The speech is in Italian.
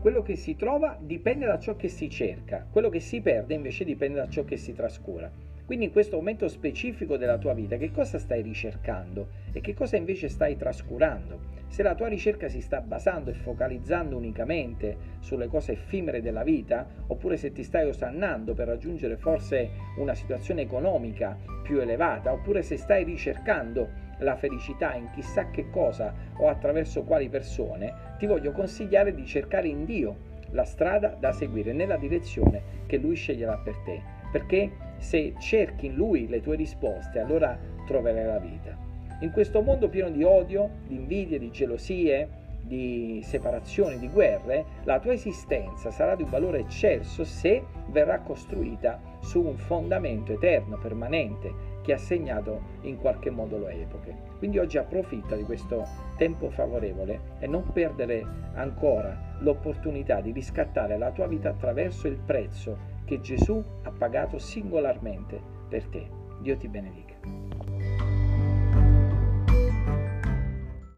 Quello che si trova dipende da ciò che si cerca, quello che si perde invece dipende da ciò che si trascura. Quindi in questo momento specifico della tua vita che cosa stai ricercando e che cosa invece stai trascurando? Se la tua ricerca si sta basando e focalizzando unicamente sulle cose effimere della vita, oppure se ti stai osannando per raggiungere forse una situazione economica più elevata, oppure se stai ricercando la felicità in chissà che cosa o attraverso quali persone, ti voglio consigliare di cercare in Dio la strada da seguire nella direzione che Lui sceglierà per te, perché se cerchi in Lui le tue risposte, allora troverai la vita. In questo mondo pieno di odio, di invidie, di gelosie, di separazioni, di guerre, la tua esistenza sarà di un valore eccelso se verrà costruita su un fondamento eterno, permanente, che ha segnato in qualche modo le epoche. Quindi oggi approfitta di questo tempo favorevole e non perdere ancora l'opportunità di riscattare la tua vita attraverso il prezzo che Gesù ha pagato singolarmente per te. Dio ti benedica.